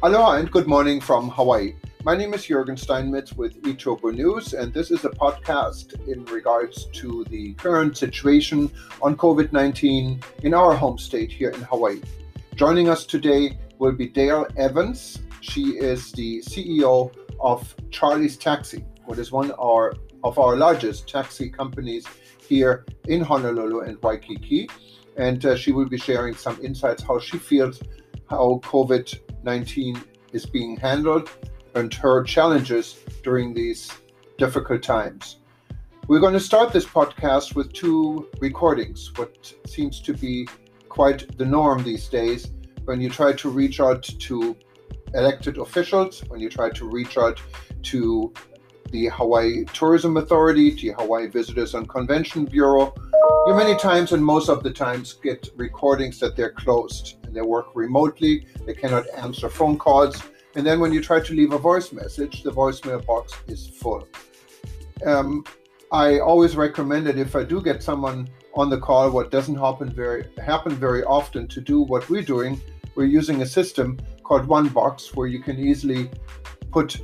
Aloha and good morning from Hawaii. My name is Jürgen Steinmetz with eTurbo News, and this is a podcast in regards to the current situation on COVID 19 in our home state here in Hawaii. Joining us today will be Dale Evans. She is the CEO of Charley's Taxi, what is one of our, of our largest taxi companies here in Honolulu and Waikiki. And uh, she will be sharing some insights how she feels how COVID 19 is being handled and her challenges during these difficult times. We're going to start this podcast with two recordings, what seems to be quite the norm these days when you try to reach out to elected officials, when you try to reach out to the Hawaii Tourism Authority, the Hawaii Visitors and Convention Bureau, you many times and most of the times get recordings that they're closed and they work remotely, they cannot answer phone calls, and then when you try to leave a voice message, the voicemail box is full. Um, I always recommend that if I do get someone on the call, what doesn't happen very happen very often, to do what we're doing. We're using a system called One Box, where you can easily put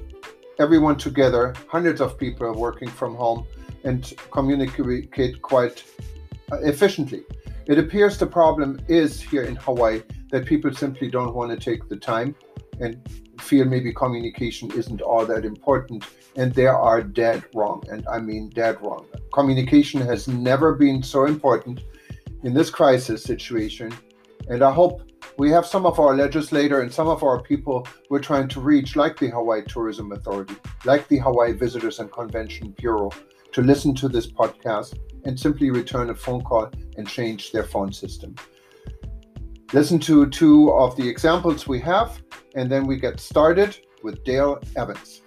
everyone together. Hundreds of people are working from home and communicate quite uh, efficiently. It appears the problem is here in Hawaii that people simply don't want to take the time and feel maybe communication isn't all that important. And they are dead wrong. And I mean dead wrong. Communication has never been so important in this crisis situation. And I hope we have some of our legislator and some of our people we're trying to reach, like the Hawaii Tourism Authority, like the Hawaii Visitors and Convention Bureau, to listen to this podcast and simply return a phone call and change their phone system. Listen to two of the examples we have, and then we get started with Dale Evans.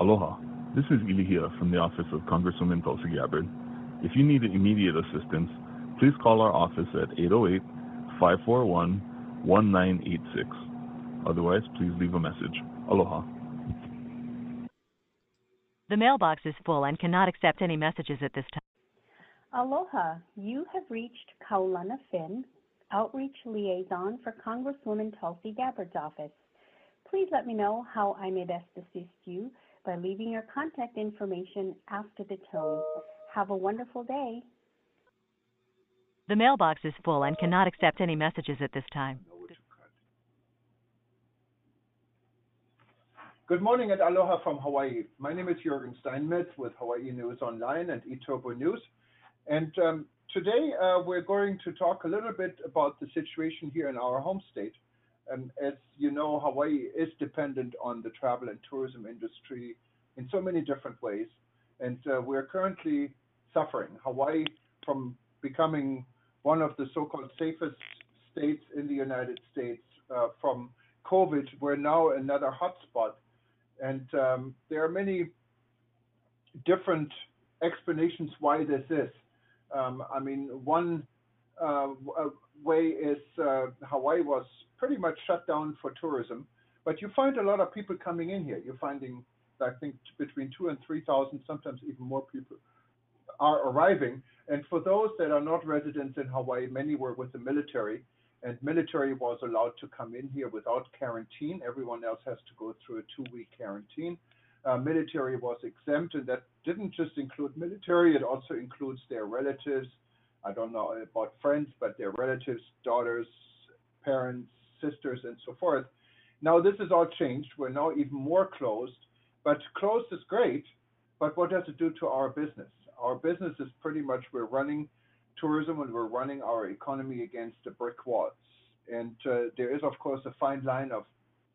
Aloha. This is Ilihia from the office of Congresswoman Tulsi Gabbard. If you need immediate assistance, please call our office at 808 541 1986. Otherwise, please leave a message. Aloha. The mailbox is full and cannot accept any messages at this time. Aloha. You have reached Kaulana Finn, Outreach Liaison for Congresswoman Tulsi Gabbard's office. Please let me know how I may best assist you by leaving your contact information after the tone. Have a wonderful day. The mailbox is full and cannot accept any messages at this time. Good morning and aloha from Hawaii. My name is Jürgen Steinmetz with Hawaii News Online and eTurbo News. And um, today uh, we're going to talk a little bit about the situation here in our home state. Um, as you know, Hawaii is dependent on the travel and tourism industry in so many different ways. And uh, we're currently suffering. Hawaii, from becoming one of the so called safest states in the United States uh, from COVID, we're now another hotspot and um, there are many different explanations why this is. Um, I mean, one uh, way is uh, Hawaii was pretty much shut down for tourism, but you find a lot of people coming in here. You're finding, I think, between two and three thousand, sometimes even more people are arriving. And for those that are not residents in Hawaii, many were with the military, and military was allowed to come in here without quarantine. Everyone else has to go through a two-week quarantine. Uh, military was exempt, and that didn't just include military; it also includes their relatives. I don't know about friends, but their relatives, daughters, parents, sisters, and so forth. Now this is all changed. We're now even more closed, but closed is great. But what does it do to our business? Our business is pretty much we're running tourism and we're running our economy against the brick walls. And uh, there is, of course, a fine line of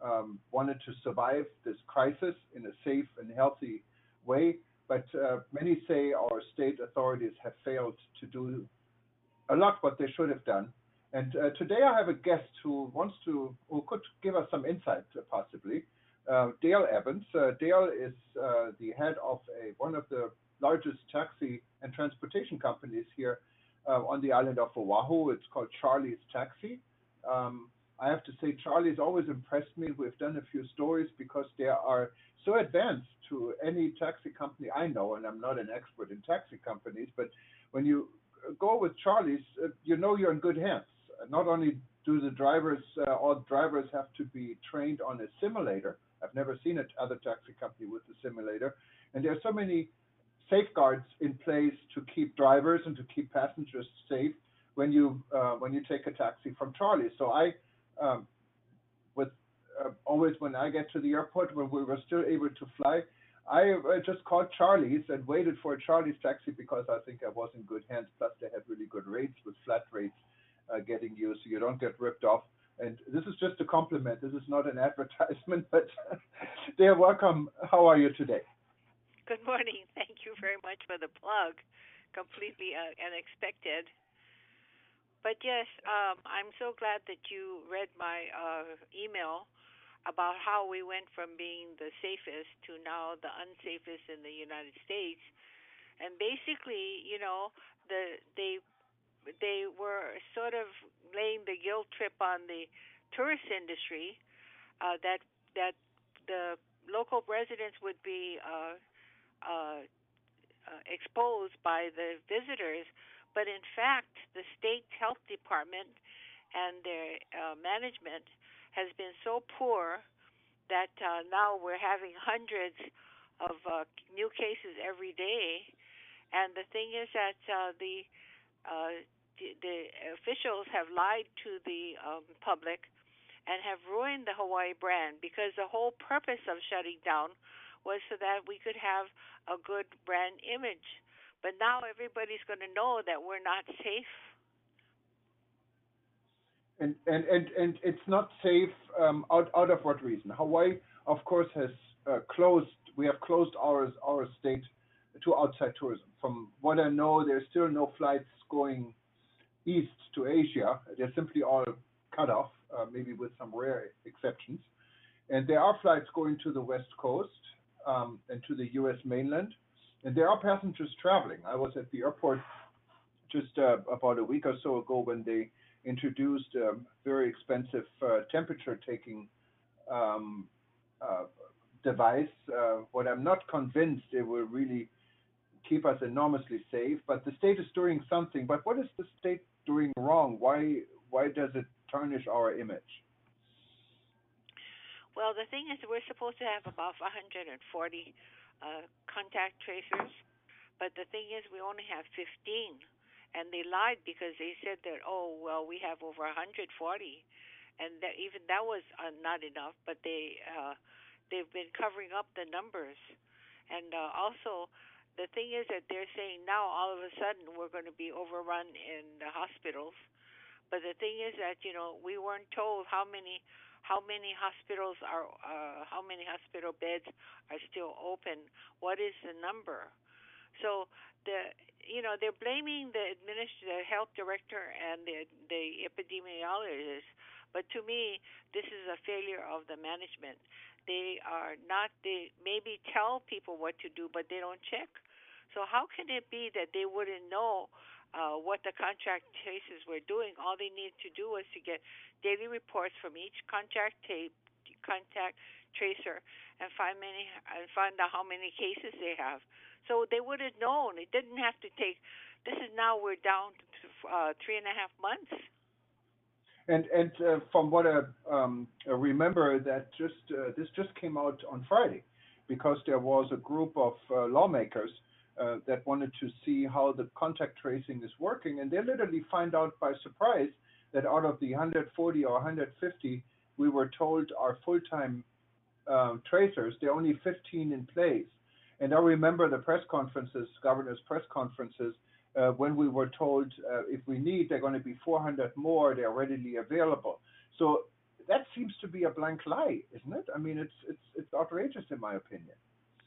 um, wanting to survive this crisis in a safe and healthy way. But uh, many say our state authorities have failed to do a lot what they should have done. And uh, today I have a guest who wants to, who could give us some insight, uh, possibly. Uh, Dale Evans. Uh, Dale is the head of a, one of the largest taxi and transportation companies here uh, on the island of Oahu. It's called Charley's Taxi. Um, I have to say, Charley's always impressed me. We've done a few stories because they are so advanced to any taxi company I know, and I'm not an expert in taxi companies, but when you go with Charley's, uh, you know you're in good hands. not only do the drivers, uh, all drivers have to be trained on a simulator. I've never seen another taxi company with a simulator, and there are so many safeguards in place to keep drivers and to keep passengers safe when you uh, when you take a taxi from Charley. So I, um, with uh, always when I get to the airport when we were still able to fly, I uh, just called Charley's and waited for a Charley's taxi because I think I was in good hands. Plus they had really good rates with flat rates uh, getting you, so you don't get ripped off. And this is just a compliment. This is not an advertisement, but they're welcome. How are you today? Good morning. Thank you very much for the plug. Completely uh, unexpected. But yes, um, I'm so glad that you read my uh, email about how we went from being the safest to now the unsafest in the United States. And basically, you know, the they they were sort of laying the guilt trip on the tourist industry uh, that that the local residents would be uh, uh, uh, exposed by the visitors, but in fact, the state health department and their uh, management has been so poor that uh, now we're having hundreds of uh, new cases every day. And the thing is that uh, the, uh, the the officials have lied to the um, public and have ruined the Hawaii brand because the whole purpose of shutting down was so that we could have a good brand image. But now everybody's going to know that we're not safe. And and and, and it's not safe um, out out of what reason? Hawaii, of course, has uh, closed. We have closed our our state to outside tourism. From what I know, there's still no flights going east to Asia. They're simply all cut off, uh, maybe with some rare exceptions. And there are flights going to the west coast, um, and to the U.S. mainland. And there are passengers traveling. I was at the airport just uh, about a week or so ago when they introduced a very expensive uh, temperature taking um, uh, device. Uh, what I'm not convinced it will really keep us enormously safe, but the state is doing something. But what is the state doing wrong? Why why does it tarnish our image? Well, the thing is, we're supposed to have about 140 uh, contact tracers, but the thing is, we only have 15, and they lied because they said that oh well, we have over 140, and that even that was uh, not enough. But they uh, they've been covering up the numbers, and uh, also the thing is that they're saying now all of a sudden we're going to be overrun in the hospitals. But the thing is that you know we weren't told how many how many hospitals are uh, how many hospital beds are still open? What is the number? So the you know they're blaming the administrator the health director and the the epidemiologist but to me this is a failure of the management. They are not they maybe tell people what to do but they don't check. So how can it be that they wouldn't know uh, what the contract tracers were doing. All they needed to do was to get daily reports from each contract tape, contact tracer and find many and find out how many cases they have. So they would have known. It didn't have to take. This is now we're down to uh, three and a half months. And and uh, from what I um, remember, that just uh, this just came out on Friday, because there was a group of uh, lawmakers uh, that wanted to see how the contact tracing is working, and they literally find out by surprise that out of the 140 or 150 we were told are full-time um, tracers, there are only 15 in place. And I remember the press conferences, governor's press conferences, uh, when we were told uh, if we need, they're going to be 400 more, they're readily available. So that seems to be a blank lie, isn't it? I mean, it's it's it's outrageous in my opinion.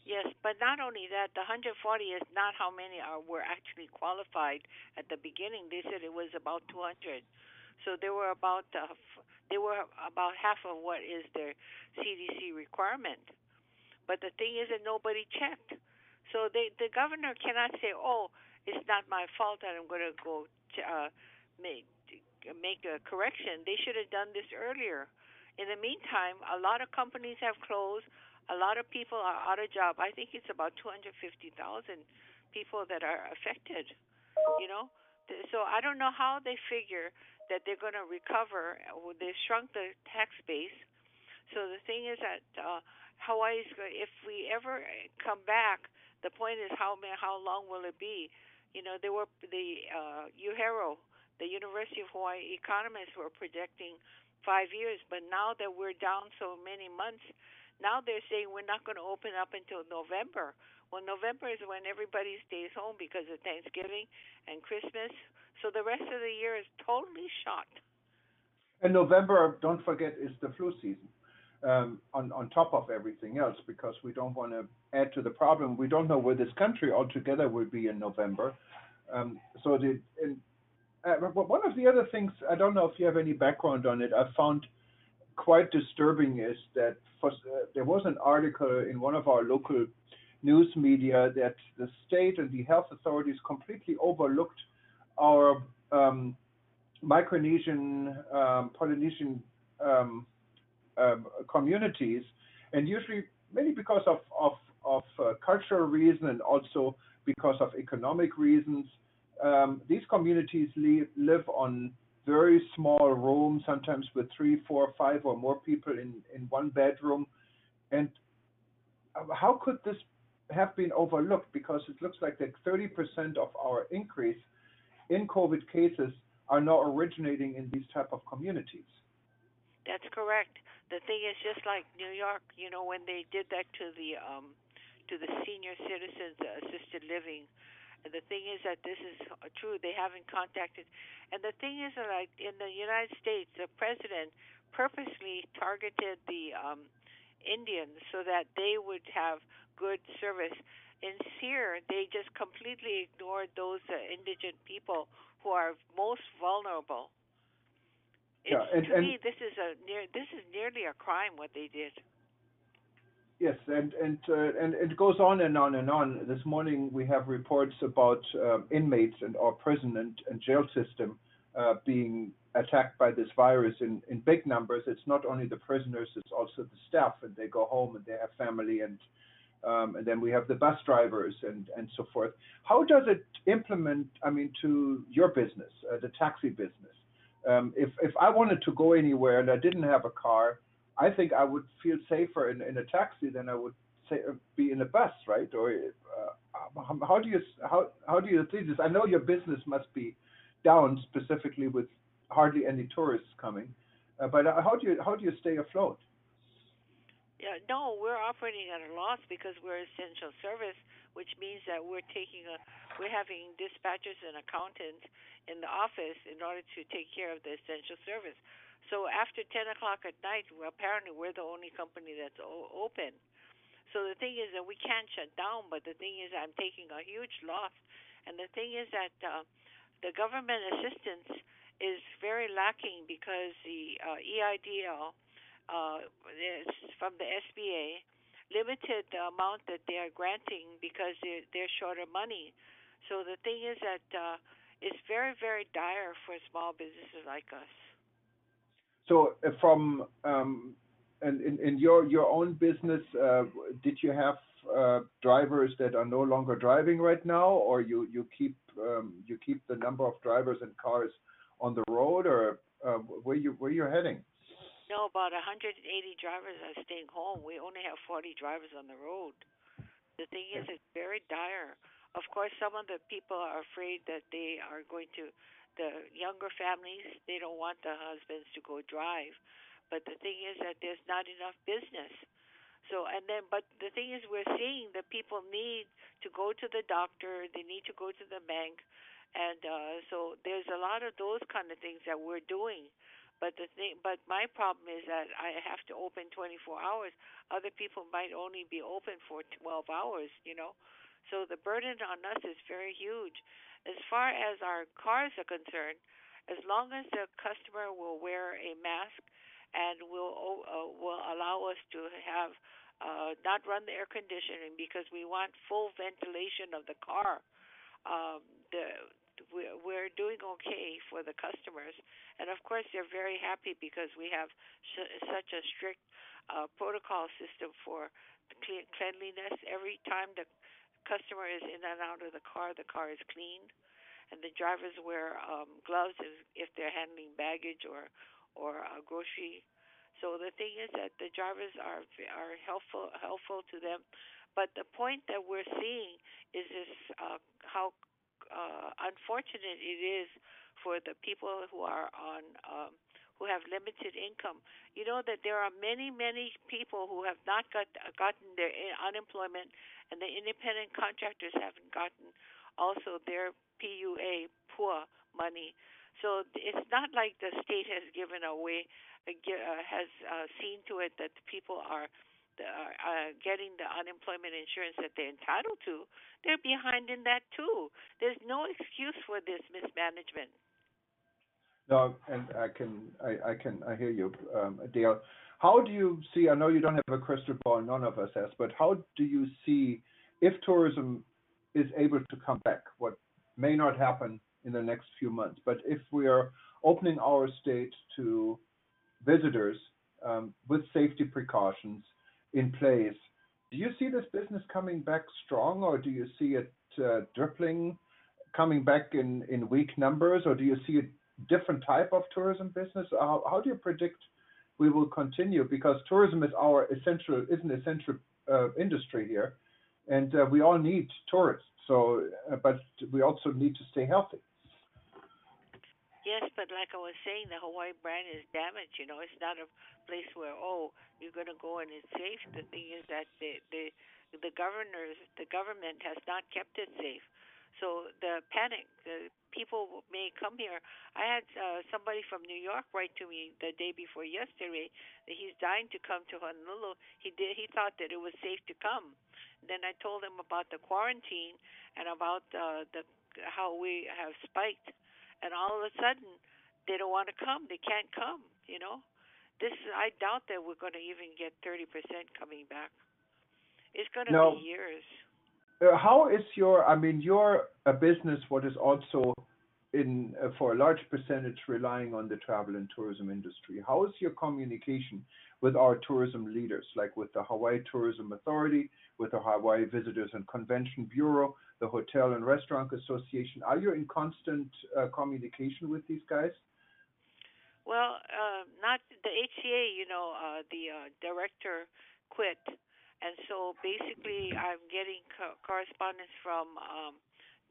Yes, but not only that, the 140 is not how many are were actually qualified at the beginning. They said it was about 200. So they were about uh, they were about half of what is their CDC requirement. But the thing is that nobody checked. So they, the governor cannot say, "Oh, it's not my fault that I'm going to go uh, make make a correction." They should have done this earlier. In the meantime, a lot of companies have closed a lot of people are out of job. I think it's about 250,000 people that are affected, you know? So I don't know how they figure that they're going to recover. They shrunk the tax base. So the thing is that uh, Hawaii's if we ever come back, the point is how how long will it be? You know, there were the uh, UHERO, the University of Hawaii economists were predicting five years, but now that we're down so many months, now they're saying we're not going to open up until November. Well, November is when everybody stays home because of Thanksgiving and Christmas. So the rest of the year is totally shot. And November, don't forget, is the flu season. Um, on on top of everything else, because we don't want to add to the problem. We don't know where this country altogether will be in November. Um, so the in, uh, one of the other things I don't know if you have any background on it. I found quite disturbing is that for, uh, there was an article in one of our local news media that the state and the health authorities completely overlooked our um, Micronesian, um, Polynesian um, um, communities, and usually mainly because of of, of uh, cultural reason and also because of economic reasons. Um, these communities li- live on very small rooms, sometimes with three, four, five, or more people in, in one bedroom. And how could this have been overlooked? Because it looks like that 30% of our increase in COVID cases are now originating in these type of communities. That's correct. The thing is just like New York, you know, when they did that to the um to the senior citizens assisted living. And the thing is that this is true. They haven't contacted. And the thing is that like in the United States, the president purposely targeted the um Indians so that they would have good service. In SEER, they just completely ignored those uh, indigent people who are most vulnerable. It's, yeah, and, to and me, this is a near this is nearly a crime what they did. Yes, and and uh, and it goes on and on and on. This morning we have reports about uh, inmates and our prison and, and jail system uh, being attacked by this virus in, in big numbers. It's not only the prisoners; it's also the staff, and they go home and they have family, and um, and then we have the bus drivers and and so forth. How does it implement? I mean, to your business, uh, the taxi business? Um, if if I wanted to go anywhere and I didn't have a car, I think I would feel safer in, in a taxi than I would say, uh, be in a bus, right? Or uh, how do you how how do you see this? I know your business must be down specifically with hardly any tourists coming, uh, but how do you how do you stay afloat? Yeah, no, we're operating at a loss because we're essential service, which means that we're taking a we're having dispatchers and accountants in the office in order to take care of the essential service. So after 10 o'clock at night, apparently we're the only company that's o- open. So the thing is that we can't shut down, but the thing is I'm taking a huge loss. And the thing is that uh, the government assistance is very lacking because the uh, EIDL uh, from the SBA limited the amount that they are granting because they're, they're short of money. So the thing is that uh, it's very, very dire for small businesses like us. So uh, from um, and in, in your your own business, uh, did you have uh, drivers that are no longer driving right now, or you you keep um, you keep the number of drivers and cars on the road, or uh, where you where you're heading? No, about 180 drivers are staying home. We only have 40 drivers on the road. The thing is, it's very dire. Of course, some of the people are afraid that they are going to, the younger families, they don't want the husbands to go drive. But the thing is that there's not enough business. So, and then, but the thing is, we're seeing that people need to go to the doctor, they need to go to the bank. And uh, so there's a lot of those kind of things that we're doing but the thing, but my problem is that I have to open 24 hours. Other people might only be open for 12 hours. You know, so the burden on us is very huge. As far as our cars are concerned, as long as the customer will wear a mask and will uh, will allow us to have uh, not run the air conditioning because we want full ventilation of the car. Um, the we're doing okay for the customers, and of course they're very happy because we have such a strict uh, protocol system for cleanliness. Every time the customer is in and out of the car, the car is cleaned, and the drivers wear um, gloves if, if they're handling baggage or or uh, grocery. So the thing is that the drivers are are helpful helpful to them, but the point that we're seeing is this uh, how uh, unfortunate it is for the people who are on um, who have limited income. You know that there are many, many people who have not got gotten their unemployment, and the independent contractors haven't gotten also their PUA poor money. So it's not like the state has given away, uh, has uh, seen to it that people are uh, getting the unemployment insurance that they're entitled to. They're behind in that too. There's no excuse for this mismanagement. No, and I can, I, can, I hear you, um, Dale. How do you see? I know you don't have a crystal ball, none of us has, but how do you see if tourism is able to come back? What may not happen in the next few months, but if we are opening our state to visitors um, with safety precautions in place, do you see this business coming back strong, or do you see it uh, dribbling, coming back in in weak numbers, or do you see it different type of tourism business? How, how do you predict we will continue? Because tourism is our essential, is an essential uh, industry here, and uh, we all need tourists. So, uh, but we also need to stay healthy. Yes, but like I was saying, the Hawaii brand is damaged. You know, it's not a place where oh you're going to go and it's safe. The thing is that the government has not kept it safe. So the panic, the people may come here. I had uh, somebody from New York write to me the day before yesterday that he's dying to come to Honolulu. He did. He thought that it was safe to come. Then I told him about the quarantine and about uh, the how we have spiked, and all of a sudden they don't want to come. They can't come. You know, this I doubt that we're going to even get 30% coming back. It's going to no. be years. Uh, how is your, I mean, you're a business what is also in, uh, for a large percentage, relying on the travel and tourism industry. How is your communication with our tourism leaders, like with the Hawaii Tourism Authority, with the Hawaii Visitors and Convention Bureau, the Hotel and Restaurant Association? Are you in constant uh, communication with these guys? Well, uh, not the HTA. You know, uh, the uh, director quit and so basically, I'm getting co- correspondence from um,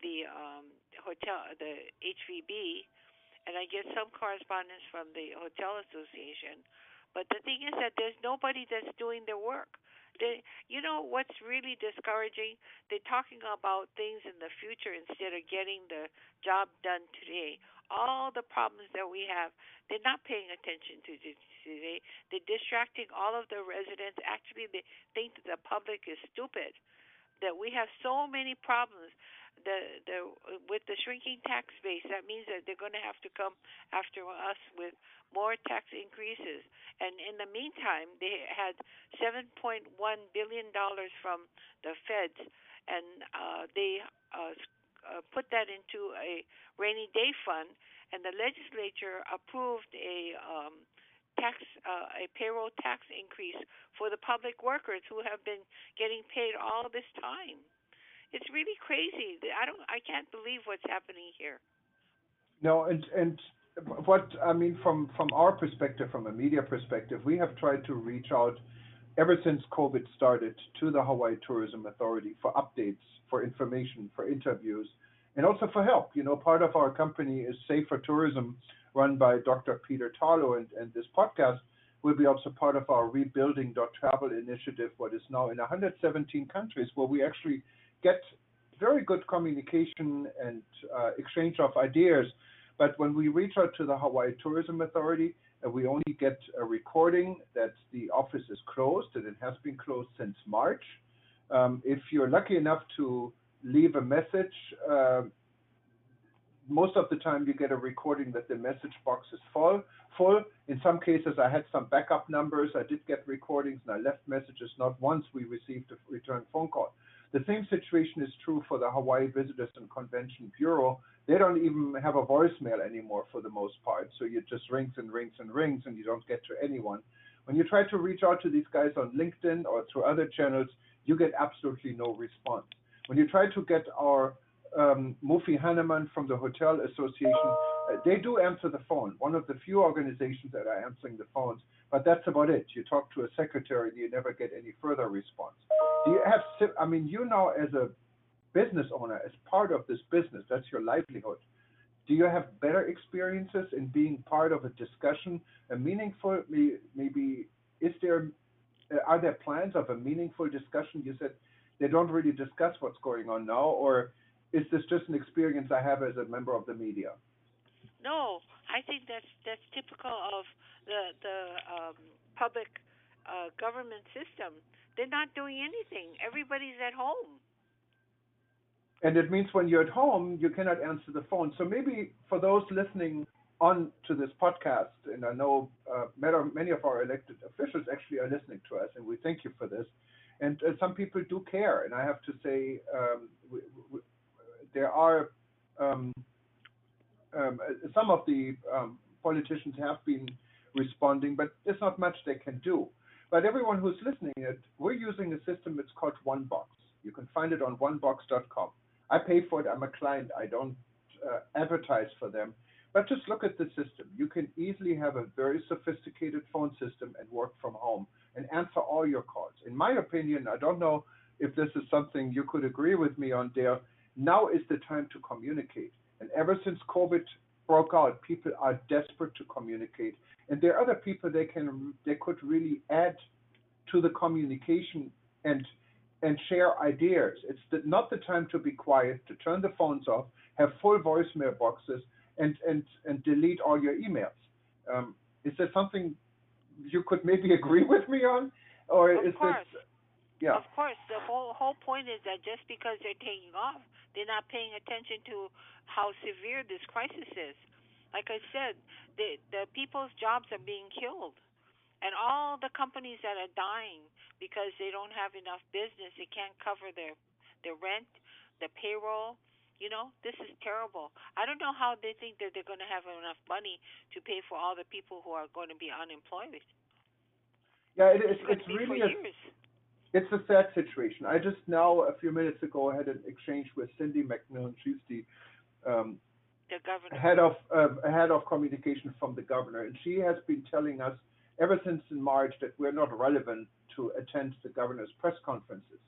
the um, hotel, the HVB, and I get some correspondence from the hotel association. But the thing is that there's nobody that's doing their work. They, you know what's really discouraging? They're talking about things in the future instead of getting the job done today. All the problems that we have, they're not paying attention to today. They're distracting all of the residents. Actually, they think that the public is stupid. That we have so many problems the the with the shrinking tax base, that means that they're going to have to come after us with more tax increases. And in the meantime, they had 7.1 billion dollars from the feds, and uh, they uh, uh, put that into a rainy day fund, and the legislature approved a um, tax uh, a payroll tax increase for the public workers who have been getting paid all this time. It's really crazy. I don't. I can't believe what's happening here. No, and and what I mean from from our perspective, from a media perspective, we have tried to reach out ever since COVID started to the Hawaii Tourism Authority for updates, for information, for interviews, and also for help. You know, part of our company is Safer Tourism, run by Dr. Peter Tarlow, and, and this podcast will be also part of our Rebuilding Travel initiative, what is now in 117 countries, where we actually get very good communication and uh, exchange of ideas. But when we reach out to the Hawaii Tourism Authority, we only get a recording that the office is closed, and it has been closed since March. Um, if you're lucky enough to leave a message, uh, most of the time you get a recording that the message box is full. Full. In some cases, I had some backup numbers. I did get recordings, and I left messages. Not once we received a return phone call. The same situation is true for the Hawaii Visitors and Convention Bureau. They don't even have a voicemail anymore for the most part. So it just rings and rings and rings and you don't get to anyone. When you try to reach out to these guys on LinkedIn or through other channels, you get absolutely no response. When you try to get our um, Mufi Hannemann from the Hotel Association. Uh, they do answer the phone. One of the few organizations that are answering the phones, but that's about it. You talk to a secretary, and you never get any further response. Do you have? I mean, you know, as a business owner, as part of this business, that's your livelihood. Do you have better experiences in being part of a discussion, a meaningful, maybe, is there, uh, are there plans of a meaningful discussion? You said they don't really discuss what's going on now, or is this just an experience I have as a member of the media? No, I think that's that's typical of the the um, public uh, government system. They're not doing anything. Everybody's at home. And it means when you're at home, you cannot answer the phone. So maybe for those listening on to this podcast, and I know uh, many of our elected officials actually are listening to us, and we thank you for this. And uh, some people do care, and I have to say, um, we, we, there are um, um, some of the um, politicians have been responding, but there's not much they can do. But everyone who's listening, it, we're using a system. It's called OneBox. You can find it on OneBox.com. I pay for it. I'm a client. I don't uh, advertise for them. But just look at the system. You can easily have a very sophisticated phone system and work from home and answer all your calls. In my opinion, I don't know if this is something you could agree with me on, Dale. Now is the time to communicate. And ever since COVID broke out, people are desperate to communicate. And there are other people they can they could really add to the communication and and share ideas. It's the, not the time to be quiet, to turn the phones off, have full voicemail boxes, and and and delete all your emails. Um, is there something you could maybe agree with me on, or of is course. this? Yeah. Of course, the whole whole point is that just because they're taking off, they're not paying attention to how severe this crisis is. Like I said, the the people's jobs are being killed and all the companies that are dying because they don't have enough business, they can't cover their their rent, their payroll. You know, this is terrible. I don't know how they think that they're going to have enough money to pay for all the people who are going to be unemployed. Yeah, it, it's it's, it's really a, years. it's a sad situation. I just now a few minutes ago had an exchange with Cindy McMillan. She's the um, the governor. head of uh, head of communication from the governor, and she has been telling us ever since in March that we're not relevant to attend the governor's press conferences.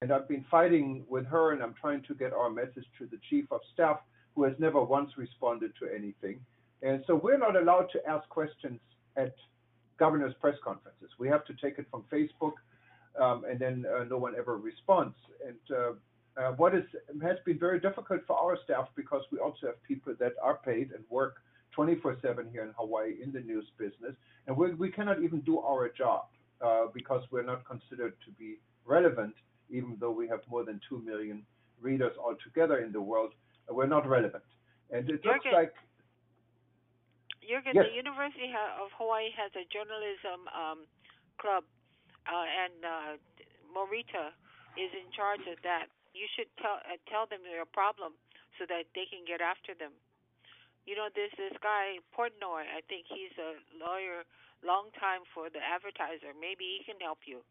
And I've been fighting with her, and I'm trying to get our message to the chief of staff, who has never once responded to anything. And so we're not allowed to ask questions at governor's press conferences. We have to take it from Facebook, um, and then uh, no one ever responds. And uh, uh, what is has been very difficult for our staff because we also have people that are paid and work 24/7 here in Hawaii in the news business, and we, we cannot even do our job because we're not considered to be relevant, even though we have more than two million readers altogether in the world. Uh, we're not relevant, and it looks like. Jürgen, yes. the University of Hawaii has a journalism um, club, uh, and uh, Morita is in charge of that. You should tell uh, tell them your problem so that they can get after them. You know, there's this guy Portnoy. I think he's a lawyer, long time for the advertiser. Maybe he can help you.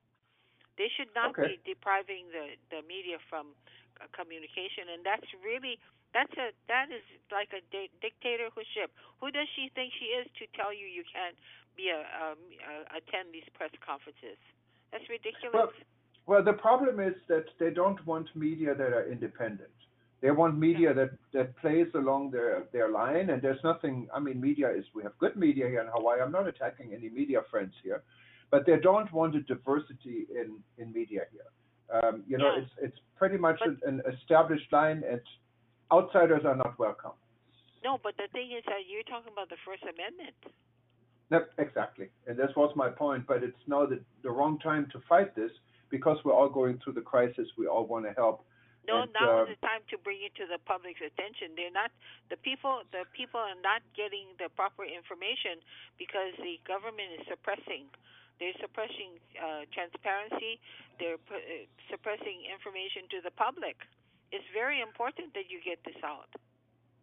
They should not okay. be depriving the the media from uh, communication, and that's really that's a that is like a di- dictatorship. Who does she think she is to tell you you can't be a, um, uh, attend these press conferences? That's ridiculous. Well, well, the problem is that they don't want media that are independent. They want media that, that plays along their, their line, and there's nothing. I mean, media is we have good media here in Hawaii. I'm not attacking any media friends here, but they don't want a diversity in, in media here. Um, you know, Yeah. it's it's pretty much But- an, established line, and outsiders are not welcome. No, but the thing is that you're talking about the First Amendment. Yep, exactly, and that was my point. But it's now the, the wrong time to fight this because we're all going through the crisis. We all want to help. No, And, now uh, is the time to bring it to the public's attention. They're not the people. The people are not getting the proper information because the government is suppressing. They're suppressing uh, transparency. They're uh, suppressing information to the public. It's very important that you get this out.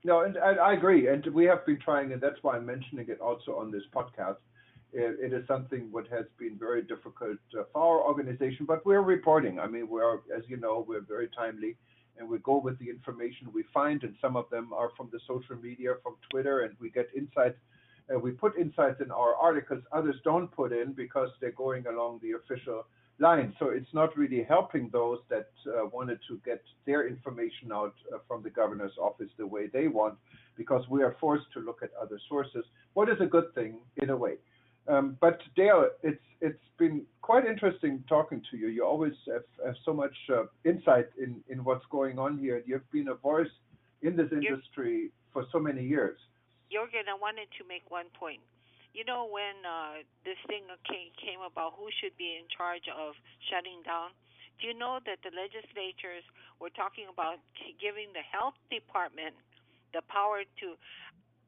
No, and I, I agree, and we have been trying, and that's why I'm mentioning it also on this podcast. It, is something what has been very difficult uh, for our organization, but we're reporting. I mean, we're, as you know, we're very timely, and we go with the information we find, and some of them are from the social media, from Twitter, and we get insights. Uh, we put insights in our articles, others don't put in because they're going along the official line. So it's not really helping those that uh, wanted to get their information out uh, from the governor's office the way they want, because we are forced to look at other sources. What is a good thing in a way? Um, but Dale, it's it's been quite interesting talking to you. You always have, have so much uh, insight in in what's going on here. You've been a voice in this industry for so many years. Jorgen, I wanted to make one point. You know, when uh, this thing came, came about, who should be in charge of shutting down? Do you know that the legislatures were talking about giving the health department the power to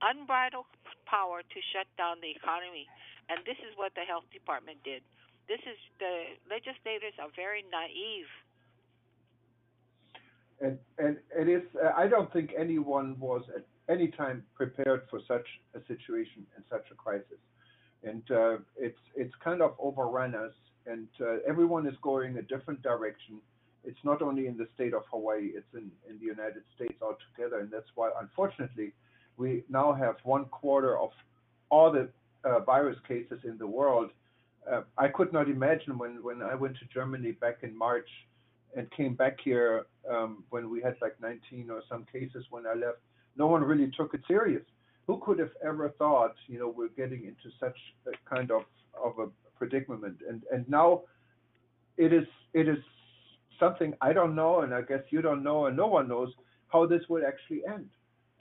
unbridled power to shut down the economy? And this is what the health department did. This is the legislators are very naive. And and it is. Uh, I don't think anyone was at any time prepared for such a situation and such a crisis. And uh, it's it's kind of overrun us, and uh, everyone is going a different direction. It's not only in the state of Hawaii; it's in, in the United States altogether, and that's why, unfortunately, we now have one quarter of all the uh, virus cases in the world. Uh, I could not imagine when when I went to Germany back in March and came back here um, when we had like 19 or some cases when I left no one really took it serious. Who could have ever thought, you know, we're getting into such a kind of of a predicament? And and now it is it is something I don't know, and I guess you don't know, and no one knows how this will actually end.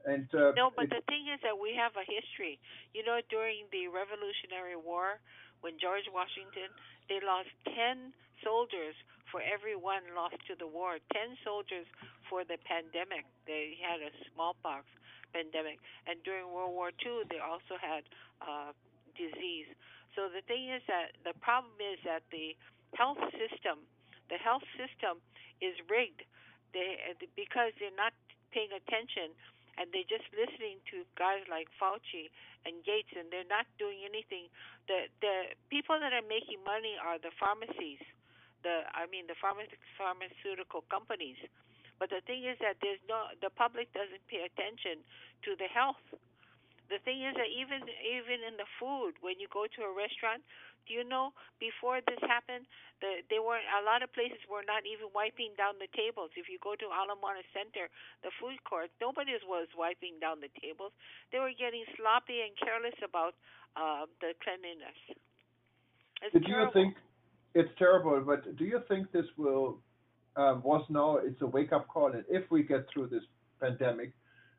And uh, no, but the thing is that we have a history. You know, during the Revolutionary War, when George Washington, they lost ten soldiers for every one lost to the war. Ten soldiers for the pandemic. They had a smallpox pandemic, and during World War II, they also had uh, disease. So the thing is that the problem is that the health system, the health system, is rigged. They because they're not paying attention and they're just listening to guys like Fauci and Gates, and they're not doing anything. The the people that are making money are the pharmacies the I mean the pharmaceutical companies. But the thing is that there's no the public doesn't pay attention to the health. The thing is that even even in the food, when you go to a restaurant, do you know before this happened, the they weren't a lot of places were not even wiping down the tables. If you go to Ala Moana Center, the food court, nobody was wiping down the tables. They were getting sloppy and careless about uh, the cleanliness. It's Did terrible. you think it's terrible, but do you think this will um, was now it's a wake up call, and if we get through this pandemic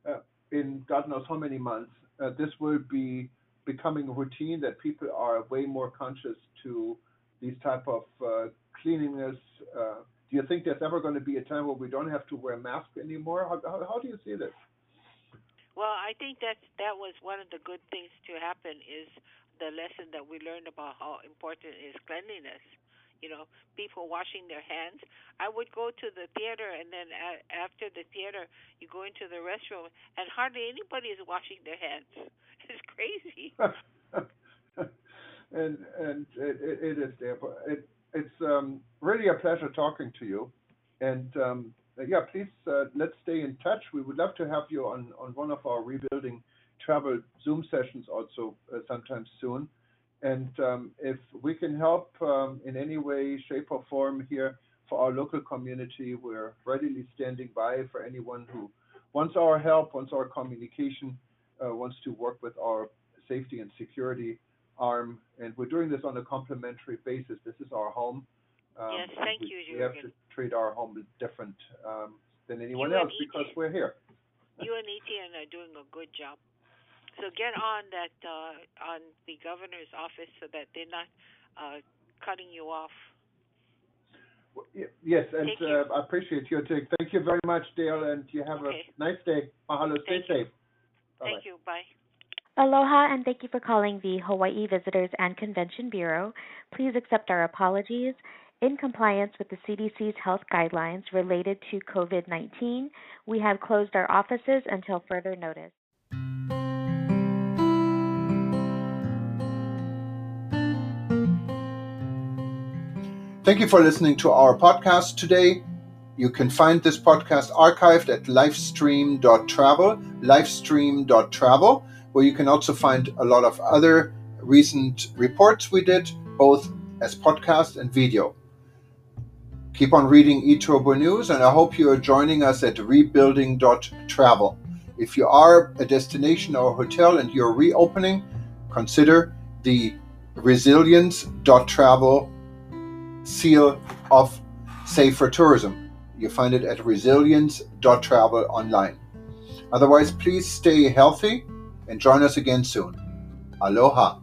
uh, in God knows how many months, uh, this will be becoming a routine that people are way more conscious to these type of uh, cleanliness. Uh, do you think there's ever going to be a time where we don't have to wear masks anymore? How, how, how do you see this? Well, I think that that was one of the good things to happen is the lesson that we learned about how important is cleanliness you know, people washing their hands. I would go to the theater, and then a- after the theater, you go into the restroom, and hardly anybody is washing their hands. It's crazy. and and it, it is there. It, it's um, really a pleasure talking to you. And um, yeah, please uh, let's stay in touch. We would love to have you on on one of our rebuilding travel Zoom sessions also uh, sometime soon. And um, if we can help um, in any way, shape, or form here for our local community, we're readily standing by for anyone who wants our help, wants our communication, wants to work with our safety and security arm. And we're doing this on a complementary basis. This is our home. Um, yes, thank we, you, We have to treat our home different um, than anyone else because we're here. You and eTN are doing a good job. So get on that uh, on the governor's office so that they're not uh, cutting you off. Yes, and uh, I appreciate your take. Thank you very much, Dale, and you have okay. a nice day. Mahalo. Stay safe. You. Thank you. Bye. Aloha, and thank you for calling the Hawaii Visitors and Convention Bureau. Please accept our apologies. In compliance with the CDC's health guidelines related to COVID 19, we have closed our offices until further notice. Thank you for listening to our podcast today. You can find this podcast archived at livestream.travel, livestream.travel, where you can also find a lot of other recent reports we did, both as podcast and video. Keep on reading eTurbo News, and I hope you are joining us at rebuilding.travel. If you are a destination or a hotel and you're reopening, consider the resilience.travel seal of safer tourism. You find it at resilience.travel online. Otherwise, please stay healthy and join us again soon. Aloha.